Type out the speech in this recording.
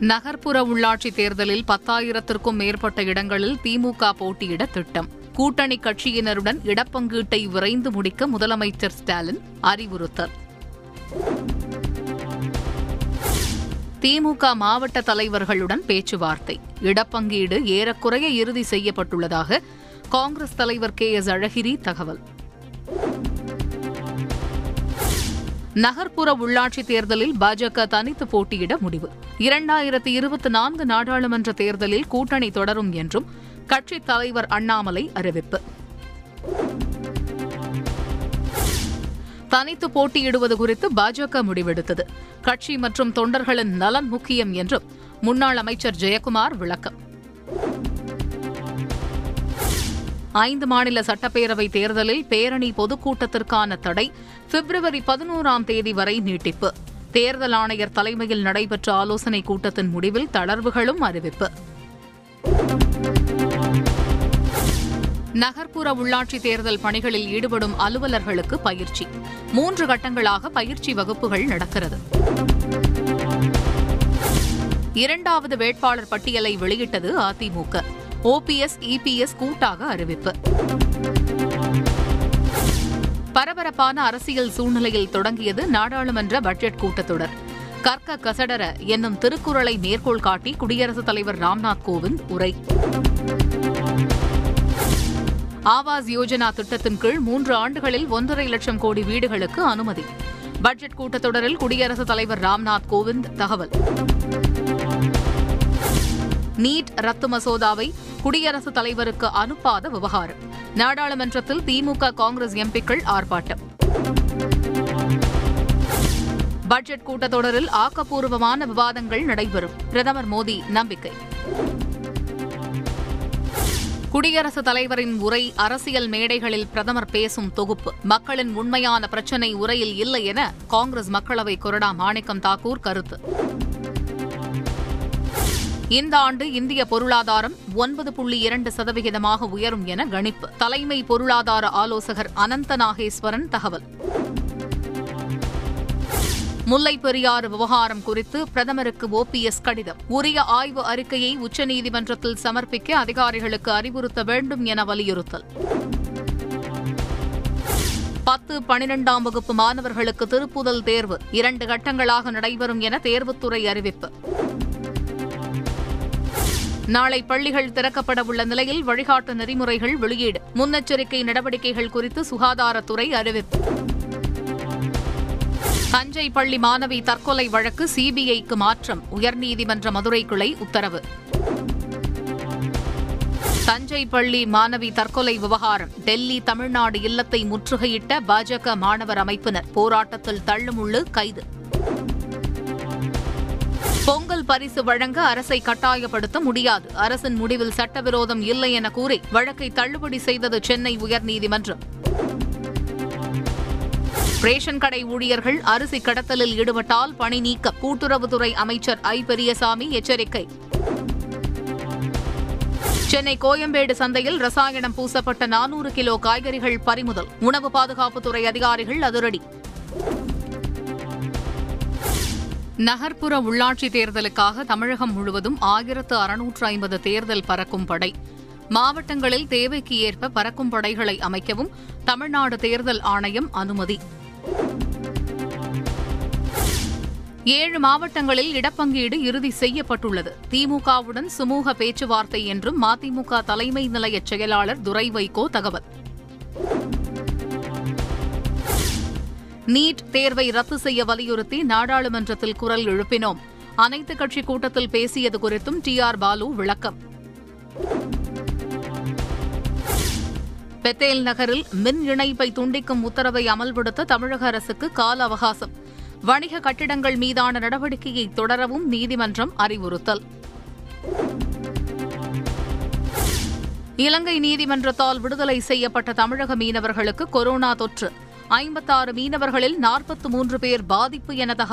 நகர்ப்புற உள்ளாட்சி தேர்தலில் பத்தாயிரத்திற்கும் மேற்பட்ட இடங்களில் திமுக போட்டியிட திட்டம். கூட்டணி கட்சியினருடன் இடப்பங்கீட்டை விரைந்து முடிக்க முதலமைச்சர் ஸ்டாலின் அறிவுறுத்தல். திமுக மாவட்ட தலைவர்களுடன் பேச்சுவார்த்தை. இடப்பங்கீடு ஏறக்குறைய இறுதி செய்யப்பட்டுள்ளதாக காங்கிரஸ் தலைவர் கே எஸ் அழகிரி தகவல். நகர்ப்புற உள்ளாட்சி தேர்தலில் பாஜக தனித்து போட்டியிட முடிவு. இரண்டாயிரத்தி இருபத்தி நான்கு நாடாளுமன்ற தேர்தலில் கூட்டணி தொடரும் என்றும் கட்சித் தலைவர் அண்ணாமலை அறிவிப்பு. தனித்து போட்டியிடுவது குறித்து பாஜக முடிவெடுத்தது. கட்சி மற்றும் தொண்டர்களின் நலன் முக்கியம் என்றும் முன்னாள் அமைச்சர் ஜெயக்குமார் விளக்கம். ஐந்து மாநில சட்டப்பேரவை தேர்தலில் பேரணி பொதுக்கூட்டத்திற்கான தடை பிப்ரவரி பதினோராம் தேதி வரை நீட்டிப்பு. தேர்தல் ஆணையர் தலைமையில் நடைபெற்ற ஆலோசனைக் கூட்டத்தின் முடிவில் தளர்வுகளும் அறிவிப்பு. நகர்ப்புற உள்ளாட்சி தேர்தல் பணிகளில் ஈடுபடும் அலுவலர்களுக்கு பயிற்சி. மூன்று கட்டங்களாக பயிற்சி வகுப்புகள் நடக்கிறது. இரண்டாவது வேட்பாளர் பட்டியலை வெளியிட்டது அதிமுக. ஓபிஎஸ் இபிஎஸ் கூட்டாக அறிவிப்பு. பரபரப்பான அரசியல் சூழ்நிலையில் தொடங்கியது நாடாளுமன்ற பட்ஜெட் கூட்டத்தொடர். கற்க கசடர என்னும் திருக்குறளை மேற்கோள் காட்டி குடியரசுத் தலைவர் ராம்நாத் கோவிந்த் உரை. ஆவாஸ் யோஜனா திட்டத்தின் கீழ் மூன்று ஆண்டுகளில் ஒன்றரை லட்சம் கோடி வீடுகளுக்கு அனுமதி. பட்ஜெட் கூட்டத்தொடரில் குடியரசுத் தலைவர் ராம்நாத் கோவிந்த் தகவல். நீட் ரத்து மசோதாவை குடியரசுத் தலைவருக்கு அனுப்பாத விவகாரம். நாடாளுமன்றத்தில் திமுக காங்கிரஸ் எம்பிக்கள் ஆர்ப்பாட்டம். பட்ஜெட் கூட்டத்தொடரில் ஆக்கப்பூர்வமான விவாதங்கள் நடைபெறும். பிரதமர் மோடி நம்பிக்கை. குடியரசுத் தலைவரின் உரை அரசியல் மேடைகளில் பிரதமர் பேசும் தொகுப்பு. மக்களின் உண்மையான பிரச்சினை உரையில் இல்லை என காங்கிரஸ் மக்களவை கொறடா மாணிக்கம் தாக்கூர் கருத்து. இந்த ஆண்டு இந்திய பொருளாதாரம் ஒன்பது புள்ளி இரண்டு சதவிகிதமாக உயரும் என கணிப்பு. தலைமை பொருளாதார ஆலோசகர் அனந்த நாகேஸ்வரன் தகவல். முல்லை பெரியாறு விவகாரம் குறித்து பிரதமருக்கு ஓபிஎஸ் கடிதம். உரிய ஆய்வு அறிக்கையை உச்சநீதிமன்றத்தில் சமர்ப்பிக்க அதிகாரிகளுக்கு அறிவுறுத்த வேண்டும் என வலியுறுத்தல். பத்து பனிரெண்டாம் வகுப்பு மாணவர்களுக்கு திருப்புதல் தேர்வு. இரண்டு கட்டங்களாக நடைபெறும் என தேர்வுத்துறை அறிவிப்பு. நாளை பள்ளிகள் திறக்கப்பட உள்ள நிலையில் வழிகாட்டு நெறிமுறைகள் வெளியீடு. முன்னெச்சரிக்கை நடவடிக்கைகள் குறித்து சுகாதாரத்துறை அறிவிப்பு. தஞ்சை பள்ளி மாணவி தற்கொலை வழக்கு சிபிஐக்கு மாற்றம். உயர்நீதிமன்ற மதுரை கிளை உத்தரவு. தஞ்சை பள்ளி மாணவி தற்கொலை விவகாரம். டெல்லி தமிழ்நாடு இல்லத்தை முற்றுகையிட்ட பாஜக மாணவர் அமைப்பினர். போராட்டத்தில் தள்ளுமுள்ளு கைது. பொங்கல் பரிசு வழங்க அரசை கட்டாயப்படுத்த முடியாது. அரசின் முடிவில் சட்டவிரோதம் இல்லை என கூறி வழக்கை தள்ளுபடி செய்தது சென்னை உயர்நீதிமன்றம். ரேஷன் கடை ஊழியர்கள் அரிசி கடத்தலில் ஈடுபட்டால் பணி நீக்க கூட்டுறவுத்துறை அமைச்சர் ஐ. பெரியசாமி எச்சரிக்கை. சென்னை கோயம்பேடு சந்தையில் ரசாயனம் பூசப்பட்ட நானூறு கிலோ காய்கறிகள் பறிமுதல். உணவு பாதுகாப்புத்துறை அதிகாரிகள் அதிரடி. நகர்ப்புற உள்ளாட்சி தேர்தலுக்காக தமிழகம் முழுவதும் ஆயிரத்து அறுநூற்று ஐம்பது தேர்தல் பறக்கும் படை. மாவட்டங்களில் தேவைக்கு ஏற்ப பறக்கும் படைகளை அமைக்கவும் தமிழ்நாடு தேர்தல் ஆணையம் அனுமதி. ஏழு மாவட்டங்களில் இடப்பங்கீடு இறுதி செய்யப்பட்டுள்ளது. திமுகவுடன் சுமூக பேச்சுவார்த்தை என்றும் மதிமுக தலைமை நிலைய செயலாளர் துரை வைகோ தகவல். நீட் தேர்வை ரத்து செய்ய வலியுறுத்தி நாடாளுமன்றத்தில் குரல் எழுப்பினோம். அனைத்துக் கட்சி கூட்டத்தில் பேசியது குறித்தும் டி ஆர் பாலு விளக்கம். பெத்தேல் நகரில் மின் இணைப்பை துண்டிக்கும் உத்தரவை அமல்படுத்த தமிழக அரசுக்கு கால அவகாசம். வணிக கட்டிடங்கள் மீதான நடவடிக்கையை தொடரவும் நீதிமன்றம் அறிவுறுத்தல். இலங்கை நீதிமன்றத்தால் விடுதலை செய்யப்பட்ட தமிழக மீனவர்களுக்கு கொரோனா தொற்று. ஐம்பத்தாறு மீனவர்களில் நாற்பத்து மூன்று பேர் பாதிப்பு என தகவல்